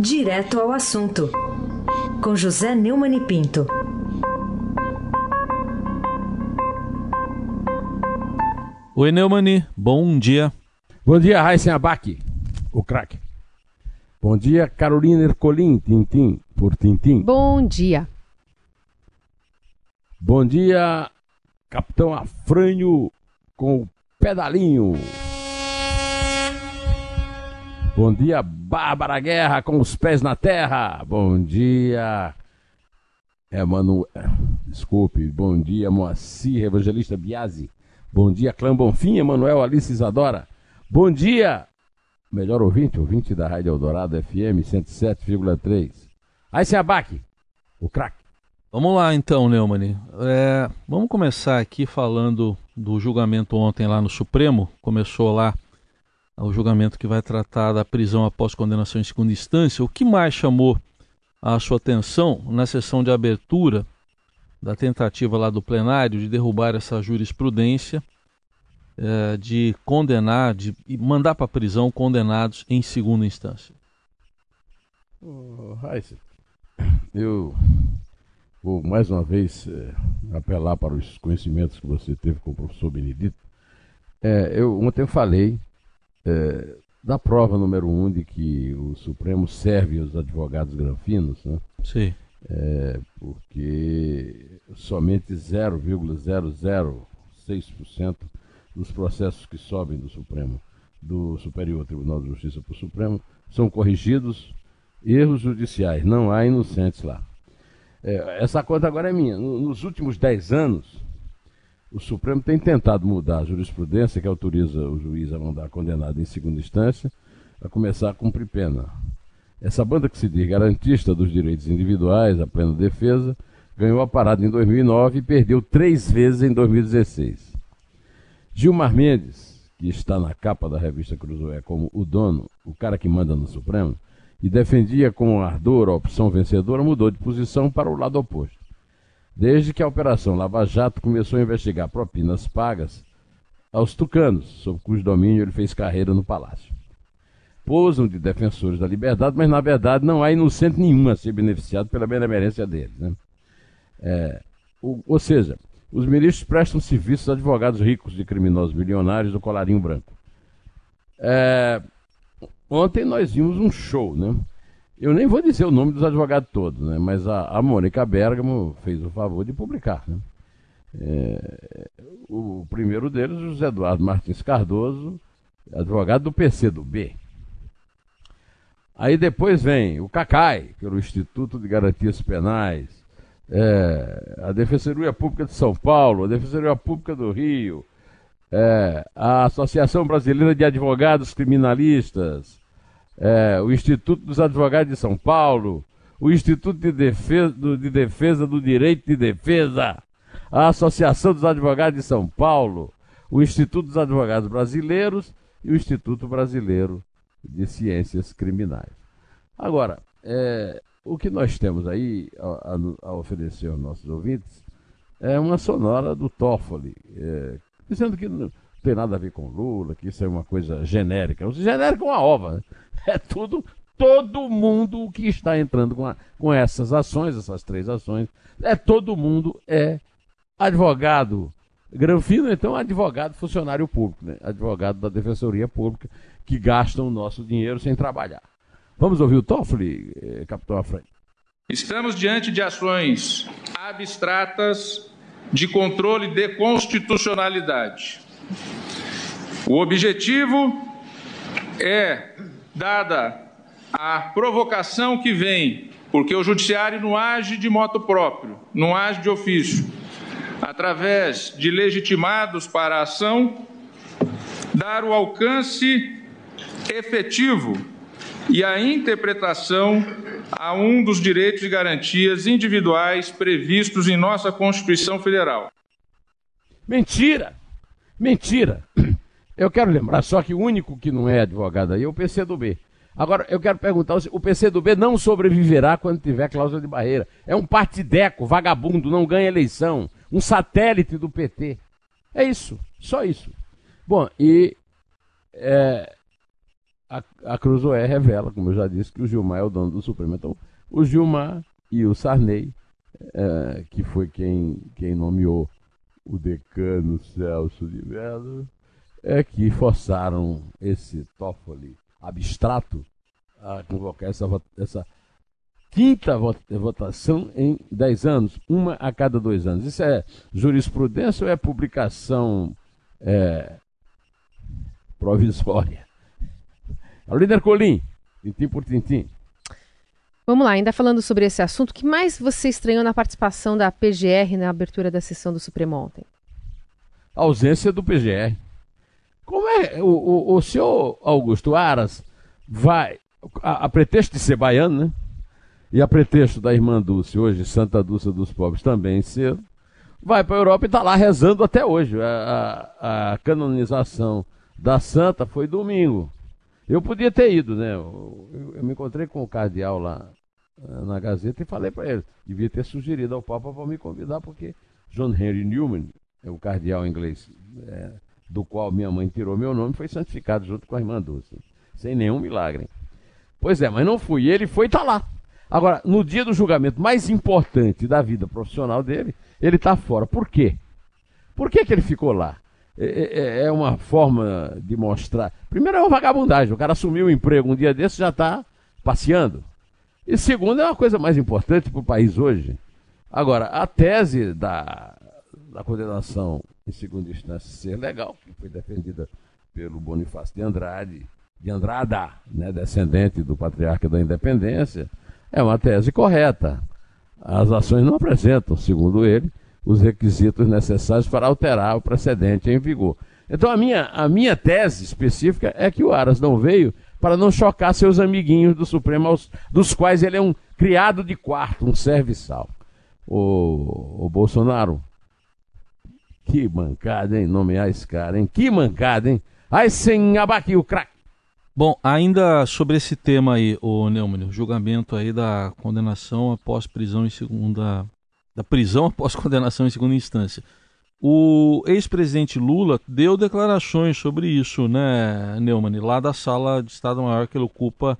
Direto ao assunto, com José Neumann e Pinto. Oi, Neumani, bom dia. Bom dia, Raíssen Abac, o craque. Bom dia, Carolina Ercolim, Tintim, por Tintim. Bom dia. Bom dia, Capitão Afrânio com o pedalinho. Bom dia, Bárbara Guerra com os pés na terra. Bom dia, Emanuel. Desculpe, bom dia, Moacir Evangelista Biasi. Bom dia, Clã Bonfim, Emanuel Alice Isadora. Bom dia, melhor ouvinte, ouvinte da Rádio Eldorado FM 107,3. Aí se abaque, o craque. Vamos lá então, Neumann. É, vamos começar aqui falando do julgamento ontem lá no Supremo. Começou lá o julgamento que vai tratar da prisão após condenação em segunda instância. O que mais chamou a sua atenção na sessão de abertura da tentativa lá do plenário de derrubar essa jurisprudência é, de condenar, de mandar para a prisão condenados em segunda instância? Oh, eu vou mais uma vez é, apelar para os conhecimentos que você teve com o professor Benedito. É, eu, ontem eu falei é, da prova número um de que o Supremo serve os advogados granfinos, né? Sim. É, porque somente 0,006% dos processos que sobem do Supremo, do Superior Tribunal de Justiça para o Supremo, são corrigidos erros judiciais. Não há inocentes lá. É, essa conta agora é minha. Nos últimos 10 anos, o Supremo tem tentado mudar a jurisprudência que autoriza o juiz a mandar condenado em segunda instância a começar a cumprir pena. Essa banda que se diz garantista dos direitos individuais, a plena defesa, ganhou a parada em 2009 e perdeu três vezes em 2016. Gilmar Mendes, que está na capa da revista Cruzoé como o dono, o cara que manda no Supremo, e defendia com ardor a opção vencedora, mudou de posição para o lado oposto. Desde que a Operação Lava Jato começou a investigar propinas pagas aos tucanos, sob cujo domínio ele fez carreira no Palácio. Posam de defensores da liberdade, mas na verdade não há inocente nenhum a ser beneficiado pela benemerência deles. Né? É, o, ou seja, os ministros prestam serviços a advogados ricos de criminosos milionários do colarinho branco. É, Ontem nós vimos um show, né? Eu nem vou dizer o nome dos advogados todos, né? Mas a, a Mônica Bergamo fez o favor de publicar, né? É, o primeiro deles, José Eduardo Martins Cardoso, advogado do PC do B. Aí depois vem o CACAI, pelo Instituto de Garantias Penais, é, a Defensoria Pública de São Paulo, a Defensoria Pública do Rio, é, a Associação Brasileira de Advogados Criminalistas, é, o Instituto dos Advogados de São Paulo, o Instituto de Defesa, do, de Defesa do Direito de Defesa, a Associação dos Advogados de São Paulo, o Instituto dos Advogados Brasileiros e o Instituto Brasileiro de Ciências Criminais. Agora, é, o que nós temos aí a, a, oferecer aos nossos ouvintes é uma sonora do Toffoli, é, dizendo que não tem nada a ver com Lula, que isso é uma coisa genérica. Genérica é uma ova. Né? É tudo, todo mundo que está entrando com, a, com essas ações, essas três ações, é todo mundo é advogado granfino, então advogado funcionário público, né? advogado da Defensoria Pública, que gastam o nosso dinheiro sem trabalhar. Vamos ouvir o Toffoli, eh, capitão Afrânio. Estamos diante de ações abstratas de controle de constitucionalidade. O objetivo é, dada a provocação que vem, porque o judiciário não age de moto próprio, não age de ofício, através de legitimados para a ação, dar o alcance efetivo e a interpretação a um dos direitos e garantias individuais previstos em nossa Constituição Federal. Mentira! Mentira! Eu quero lembrar só que o único que não é advogado aí é o PCdoB. Agora, eu quero perguntar, o PCdoB não sobreviverá quando tiver cláusula de barreira. É um partideco, vagabundo, não ganha eleição. Um satélite do PT. É isso, só isso. Bom, e é, a, a Cruzoé revela, como eu já disse, que o Gilmar é o dono do Supremo. Então, o Gilmar e o Sarney, é, que foi quem, quem nomeou o decano Celso de Mello, é que forçaram esse Toffoli abstrato a convocar essa, essa quinta votação em 10 anos, uma a cada dois anos. Isso é jurisprudência ou é publicação é, provisória? O líder Colim, tintim por tintim. Vamos lá, ainda falando sobre esse assunto, o que mais você estranhou na participação da PGR na abertura da sessão do Supremo ontem? A ausência do PGR. Como é o, o, o senhor Augusto Aras vai, a, a, pretexto de ser baiano, né? E a pretexto da irmã Dulce, hoje Santa Dulce dos Pobres também cedo, vai para a Europa e está lá rezando até hoje. A, a, a canonização da Santa foi domingo. Eu podia ter ido, né? Eu, eu, eu me encontrei com o cardeal lá eh, na Gazeta e falei para ele. Devia ter sugerido ao Papa para me convidar, porque John Henry Newman, é o cardeal inglês, é, do qual minha mãe tirou meu nome, foi santificado junto com a irmã Dulce, sem nenhum milagre. Pois é, mas não fui. Ele foi e está lá. Agora, no dia do julgamento mais importante da vida profissional dele, ele está fora. Por quê? Por que, que ele ficou lá? É, é, é, é, uma forma de mostrar. Primeiro é uma vagabundagem. O cara assumiu o emprego um dia desse já está passeando. E segundo, é uma coisa mais importante para o país hoje. Agora, a tese da, da condenação em segunda instância ser legal, que foi defendida pelo Bonifácio de Andrade, de Andrada, né, descendente do patriarca da independência, é uma tese correta. As ações não apresentam, segundo ele, os requisitos necessários para alterar o precedente em vigor. Então a minha, a minha tese específica é que o Aras não veio para não chocar seus amiguinhos do Supremo, aos, dos quais ele é um criado de quarto, um serviçal. O, o Bolsonaro, que mancada, hein? Nomear esse cara, hein? Que mancada, hein? Aí sem abaqui o craque. Bom, ainda sobre esse tema aí, o Neumann, o julgamento aí da condenação após prisão em segunda da prisão após condenação em segunda instância. O ex-presidente Lula deu declarações sobre isso, né, Neumann, lá da sala de Estado-Maior que ele ocupa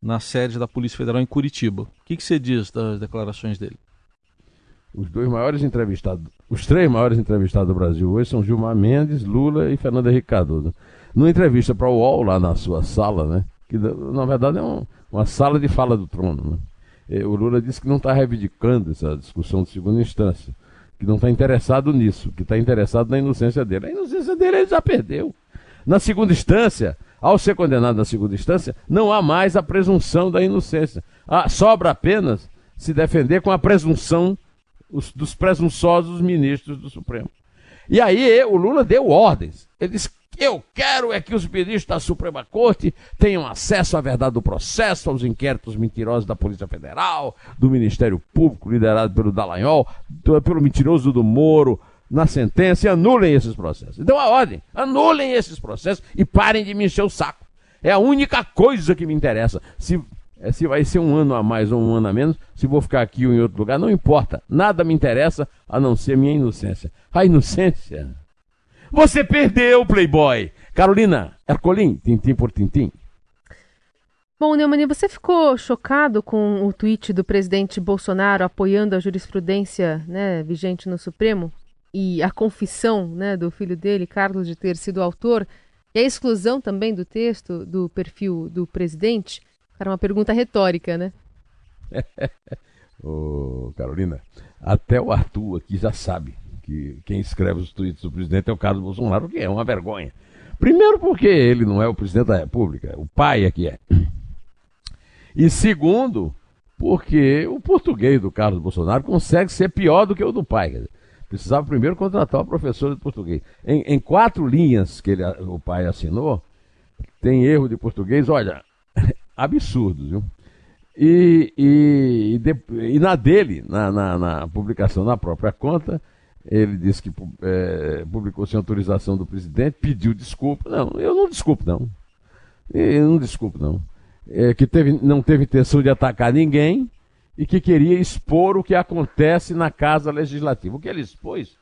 na sede da Polícia Federal em Curitiba. O que, que você diz das declarações dele? Os dois maiores entrevistados, os três maiores entrevistados do Brasil hoje são Gilmar Mendes, Lula e Fernando Henrique Cardoso. Numa entrevista para o UOL, lá na sua sala, né, que na verdade é um, uma sala de fala do trono, né, é, o Lula disse que não está reivindicando essa discussão de segunda instância, que não está interessado nisso, que está interessado na inocência dele. A inocência dele ele já perdeu. Na segunda instância, ao ser condenado na segunda instância, não há mais a presunção da inocência. Ah, sobra apenas se defender com a presunção os, dos presunçosos ministros do Supremo. E aí o Lula deu ordens. Ele disse: eu quero é que os ministros da Suprema Corte tenham acesso à verdade do processo, aos inquéritos mentirosos da Polícia Federal, do Ministério Público, liderado pelo Dallagnol, pelo mentiroso do Moro, na sentença, e anulem esses processos. Então a ordem, anulem esses processos e parem de me encher o saco. É a única coisa que me interessa. Se, é, se vai ser um ano a mais ou um ano a menos, se vou ficar aqui ou em outro lugar, não importa. Nada me interessa a não ser minha inocência. A inocência você perdeu, Playboy. Carolina Ercolim, tintim por tintim. Bom, Neumani, você ficou chocado com o tweet do presidente Bolsonaro apoiando a jurisprudência né, vigente no Supremo e a confissão né, do filho dele, Carlos, de ter sido autor e a exclusão também do texto do perfil do presidente? Era uma pergunta retórica, né? Ô, Carolina, até o Arthur aqui já sabe que quem escreve os tweets do presidente é o Carlos Bolsonaro, que é uma vergonha. Primeiro porque ele não é o presidente da República, o pai é que é. E segundo, porque o português do Carlos Bolsonaro consegue ser pior do que o do pai. Precisava primeiro contratar uma professora de português. Em, em quatro linhas que ele, o pai assinou, tem erro de português, olha, absurdos, viu? E, e, e, de, e na dele, na, na, na, publicação na própria conta, ele disse que é, publicou sem autorização do presidente, pediu desculpa. Não, eu não desculpo, não. Eu não desculpo, não. É, que teve, não teve intenção de atacar ninguém e que queria expor o que acontece na Casa Legislativa. O que ele expôs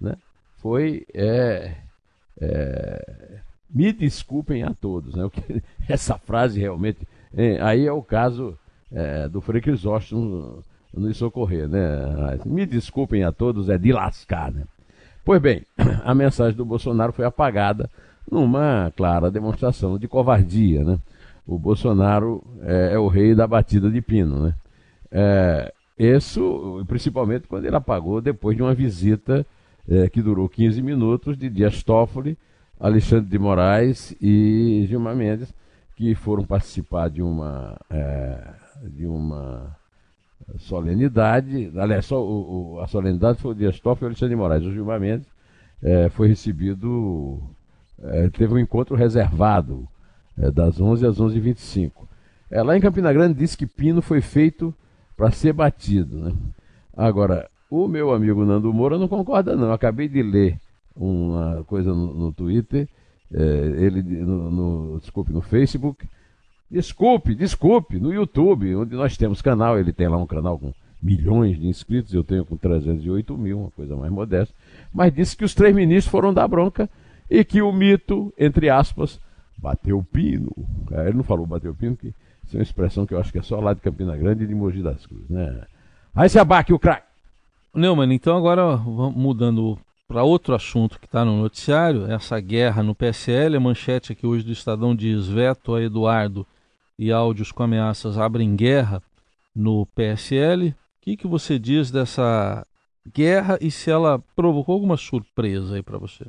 né, foi é, é, Me desculpem a todos. Né? Essa frase realmente. Aí é o caso é, do Frei Crisóstomo nos socorrer. Né? Me desculpem a todos, é de lascar. Né? Pois bem, a mensagem do Bolsonaro foi apagada numa clara demonstração de covardia. Né? O Bolsonaro é, é o rei da batida de pino. Né? É, isso, principalmente quando ele apagou depois de uma visita é, que durou 15 minutos de Dias Toffoli, Alexandre de Moraes e Gilmar Mendes, que foram participar de uma, é, de uma solenidade. Aliás, só o, o, a solenidade foi o Dias Toffoli e Alexandre de Moraes. O Gilmar Mendes é, foi recebido, é, teve um encontro reservado é, das 11 às 11h25. É, lá em Campina Grande disse que Pino foi feito para ser batido. Né? Agora, o meu amigo Nando Moura não concorda, não. Acabei de ler uma coisa no, no Twitter, é, ele no, no, desculpe, no Facebook. Desculpe, desculpe, no YouTube, onde nós temos canal, ele tem lá um canal com milhões de inscritos, eu tenho com 308 mil, uma coisa mais modesta, mas disse que os três ministros foram dar bronca e que o mito, entre aspas, bateu pino. É, ele não falou bateu pino, que isso é uma expressão que eu acho que é só lá de Campina Grande e de Mogi das Cruzes, né? Aí se abaque o craque. Neumann, então agora mudando para outro assunto que está no noticiário, essa guerra no PSL, a manchete aqui hoje do Estadão diz veto a Eduardo e áudios com ameaças abrem guerra no PSL. O que, que você diz dessa guerra e se ela provocou alguma surpresa aí para você?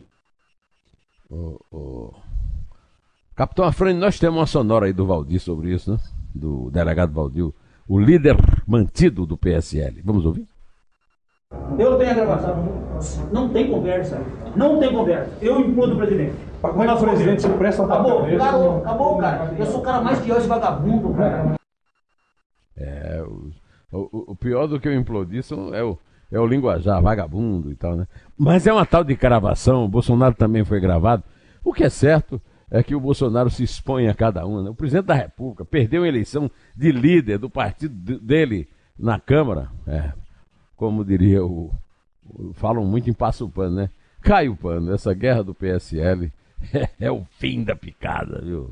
Oh, oh. Capitão Afrânio, nós temos uma sonora aí do Valdir sobre isso, né? Do delegado Valdir, o líder mantido do PSL. Vamos ouvir? Eu tenho a gravação. Não tem conversa. Não tem conversa. Eu implodo o presidente. Como é que o presidente se presta a Acabou, acabou, acabou, cara. Eu sou o cara mais pior de vagabundo, cara. É, o, o, o pior do que o implodir é o, é o linguajar, vagabundo e tal, né? Mas é uma tal de gravação, o Bolsonaro também foi gravado. O que é certo é que o Bolsonaro se expõe a cada um. Né? O presidente da República perdeu a eleição de líder do partido dele na Câmara. É, como diria o. Falam muito em passo pano, né? Cai o pano. Essa guerra do PSL é, é, o fim da picada, viu?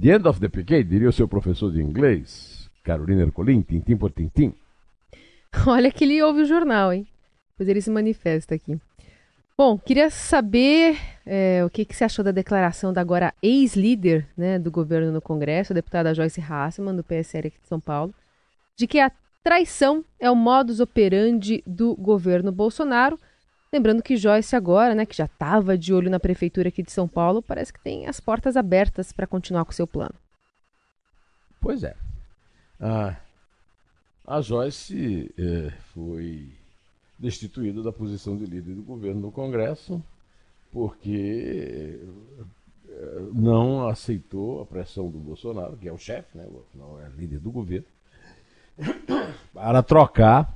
The end of the picade, diria o seu professor de inglês, Carolina Ercolim, tintim por tintim. Olha que ele ouve o jornal, hein? Pois ele se manifesta aqui. Bom, queria saber é, o que, que, você achou da declaração da agora ex-líder né, do governo no Congresso, a deputada Joyce Hasselman, do PSL aqui de São Paulo, de que a traição é o modus operandi do governo Bolsonaro. Lembrando que Joyce agora, né, que já estava de olho na prefeitura aqui de São Paulo, parece que tem as portas abertas para continuar com seu plano. Pois é. Ah, a Joyce eh, foi destituído da posição de líder do governo no Congresso, porque eh, não aceitou a pressão do Bolsonaro, que é o chefe, né, não é líder do governo, para trocar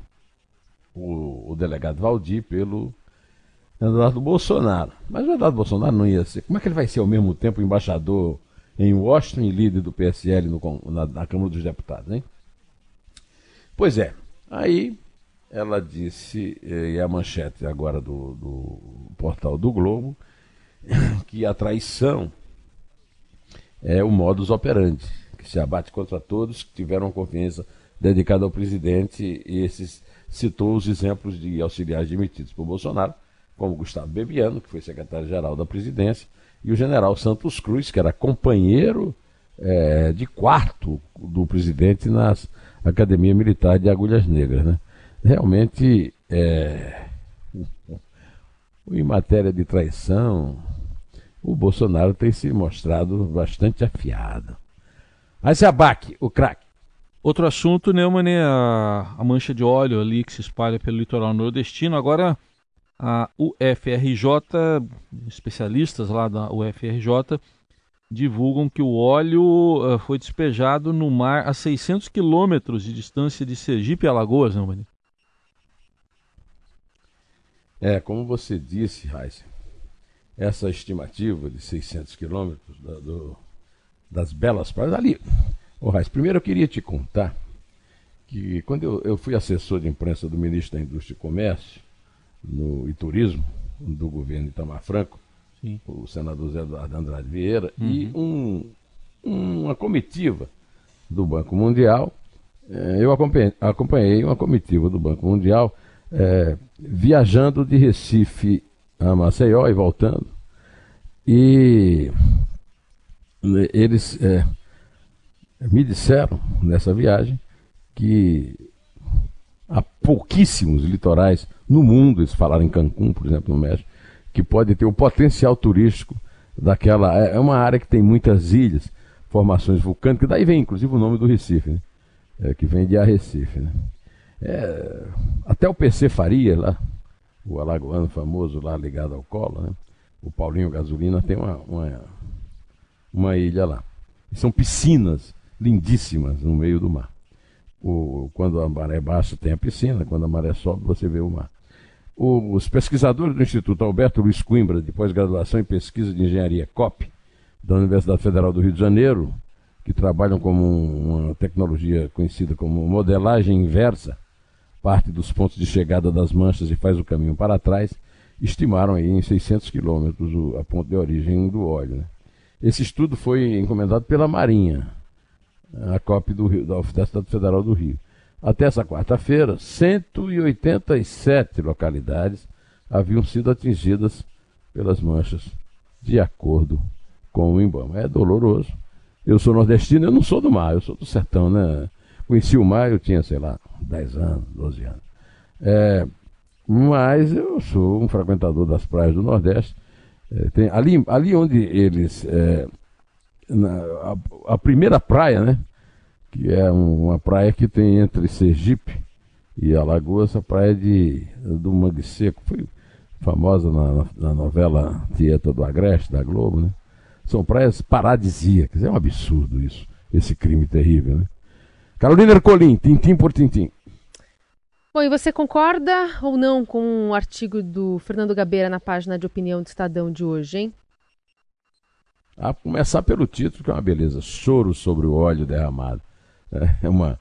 o, o delegado Valdir pelo Eduardo Bolsonaro. Mas o Eduardo Bolsonaro não ia ser. Como é que ele vai ser ao mesmo tempo embaixador em Washington e líder do PSL no, na, na Câmara dos Deputados, hein? Pois é. Aí ela disse, eh, e a manchete agora do, do portal do Globo, que a traição é o modus operandi, que se abate contra todos que tiveram confiança dedicada ao presidente, e esses citou os exemplos de auxiliares demitidos por Bolsonaro, como Gustavo Bebiano, que foi secretário-geral da presidência, e o general Santos Cruz, que era companheiro é, de quarto do presidente na Academia Militar de Agulhas Negras. Né? realmente, é, em matéria de traição, o Bolsonaro tem se mostrado bastante afiado. Aí se abaque, o craque. Outro assunto, Neumann, é a, a mancha de óleo ali que se espalha pelo litoral nordestino. Agora, a UFRJ, especialistas lá da UFRJ, divulgam que o óleo uh, foi despejado no mar a 600 quilômetros de distância de Sergipe e Alagoas, Neumann. É, como você disse, Raíssa, essa estimativa de 600 quilômetros da, das belas praias ali. Ô, Raíssa, primeiro eu queria te contar que quando eu, eu fui assessor de imprensa do ministro da Indústria e Comércio no, e Turismo do governo Itamar Franco, Sim. o senador Zé Eduardo Andrade Vieira, uhum. e um, uma comitiva do Banco Mundial. É, eu acompanhei, acompanhei, uma comitiva do Banco Mundial é, viajando de Recife a Maceió e voltando. E eles é, me disseram nessa viagem que há pouquíssimos litorais no mundo, eles falaram em Cancún, por exemplo, no México, que pode ter o potencial turístico daquela. É, é uma área que tem muitas ilhas, formações vulcânicas, daí vem inclusive o nome do Recife, né? É, que vem de Arrecife. Né? É, até o PC Faria, lá, o alagoano famoso lá ligado ao colo, né? o Paulinho Gasolina, tem uma, uma, uma ilha lá. São piscinas lindíssimas no meio do mar. O, quando a maré baixa tem a piscina, quando a maré sobe você vê o mar. O, os pesquisadores do Instituto Alberto Luiz Coimbra, de pós-graduação em pesquisa de engenharia COP, da Universidade Federal do Rio de Janeiro, que trabalham com uma tecnologia conhecida como modelagem inversa, parte dos pontos de chegada das manchas e faz o caminho para trás, estimaram aí em 600 quilômetros a ponto de origem do óleo. Né? Esse estudo foi encomendado pela Marinha, a COP do Rio, da Universidade Federal do Rio. Até essa quarta-feira, 187 localidades haviam sido atingidas pelas manchas, de acordo com o INBAMA. É doloroso. Eu sou nordestino, eu não sou do mar, eu sou do sertão, né? Conheci o mar, eu tinha, sei lá, 10 anos, 12 anos. É, mas eu sou um frequentador das praias do Nordeste. É, tem, ali, ali onde eles. É, na, a, a, primeira praia, né? Que é um, uma praia que tem entre Sergipe e Alagoas, a praia de, do Mangue Seco. Foi famosa na, na novela Tieta do Agreste, da Globo, né? São praias paradisíacas. É um absurdo isso, esse crime terrível, né? Carolina Ercolim, tintim por tintim. Bom, e você concorda ou não com o artigo do Fernando Gabeira na página de opinião do Estadão de hoje, hein? A começar pelo título, que é uma beleza. Choro sobre o óleo derramado. É, é uma,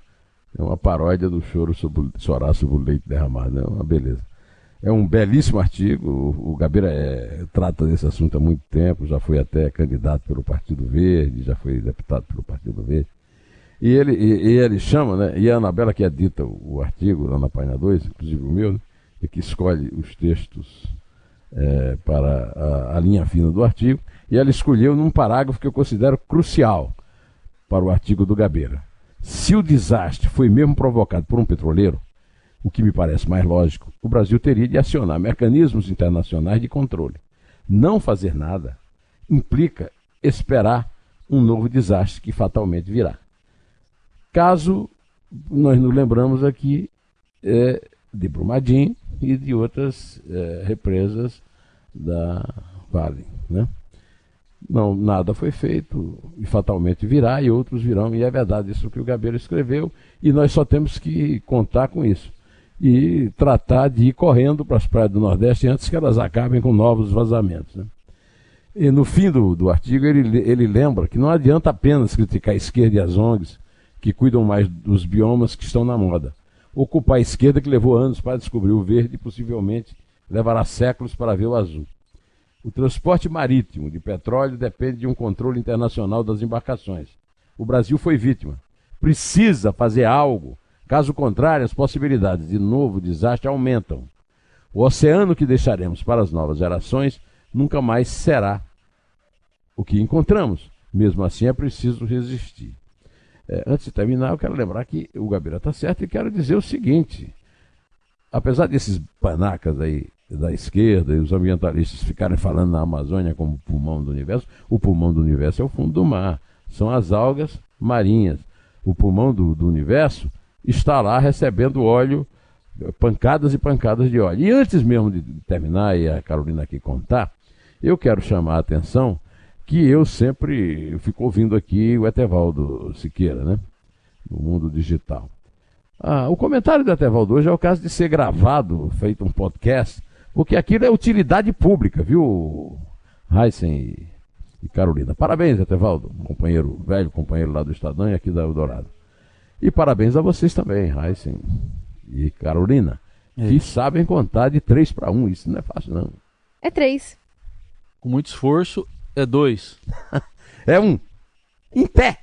é uma paródia do choro sobre, chorar sobre o leite derramado. É uma beleza. É um belíssimo artigo. O, o Gabeira é, trata desse assunto há muito tempo. Já foi até candidato pelo Partido Verde, já foi deputado pelo Partido Verde. E ele, e, e ele chama, né? E a Anabela, que edita o, o artigo lá na página 2, inclusive o meu, né, é que escolhe os textos é, para a, a, linha fina do artigo, e ela escolheu num parágrafo que eu considero crucial para o artigo do Gabeira. Se o desastre foi mesmo provocado por um petroleiro, o que me parece mais lógico, o Brasil teria de acionar mecanismos internacionais de controle. Não fazer nada implica esperar um novo desastre que fatalmente virá. Caso nós nos lembramos aqui é, de Brumadinho e de outras é, represas da Vale. Né? Não, nada foi feito e fatalmente virá e outros virão, e é verdade isso que o Gabeira escreveu, e nós só temos que contar com isso e tratar de ir correndo para as praias do Nordeste antes que elas acabem com novos vazamentos. Né? E no fim do, do artigo ele, ele lembra que não adianta apenas criticar a esquerda e as ONGs, que cuidam mais dos biomas que estão na moda. Ocupar a esquerda, que levou anos para descobrir o verde e possivelmente levará séculos para ver o azul. O transporte marítimo de petróleo depende de um controle internacional das embarcações. O Brasil foi vítima. Precisa fazer algo. Caso contrário, as possibilidades de novo desastre aumentam. O oceano que deixaremos para as novas gerações nunca mais será o que encontramos. Mesmo assim, é preciso resistir. É, antes de terminar, eu quero lembrar que o Gabriel está certo e quero dizer o seguinte: apesar desses panacas aí da esquerda e os ambientalistas ficarem falando na Amazônia como pulmão do universo, o pulmão do universo é o fundo do mar, são as algas marinhas. O pulmão do, do universo está lá recebendo óleo, pancadas e pancadas de óleo. E antes mesmo de terminar e a Carolina aqui contar, eu quero chamar a atenção que eu sempre fico ouvindo aqui o Etevaldo Siqueira, né? No mundo digital. Ah, o comentário do Etevaldo hoje é o caso de ser gravado, feito um podcast, porque aquilo é utilidade pública, viu, Heisen e, e Carolina. Parabéns, Etevaldo, companheiro, velho companheiro lá do Estadão e aqui da Eldorado. E parabéns a vocês também, Heisen e Carolina, é. que sabem contar de 3 para 1. Isso não é fácil, não. É 3. Com muito esforço, é dois. É um. Em pé.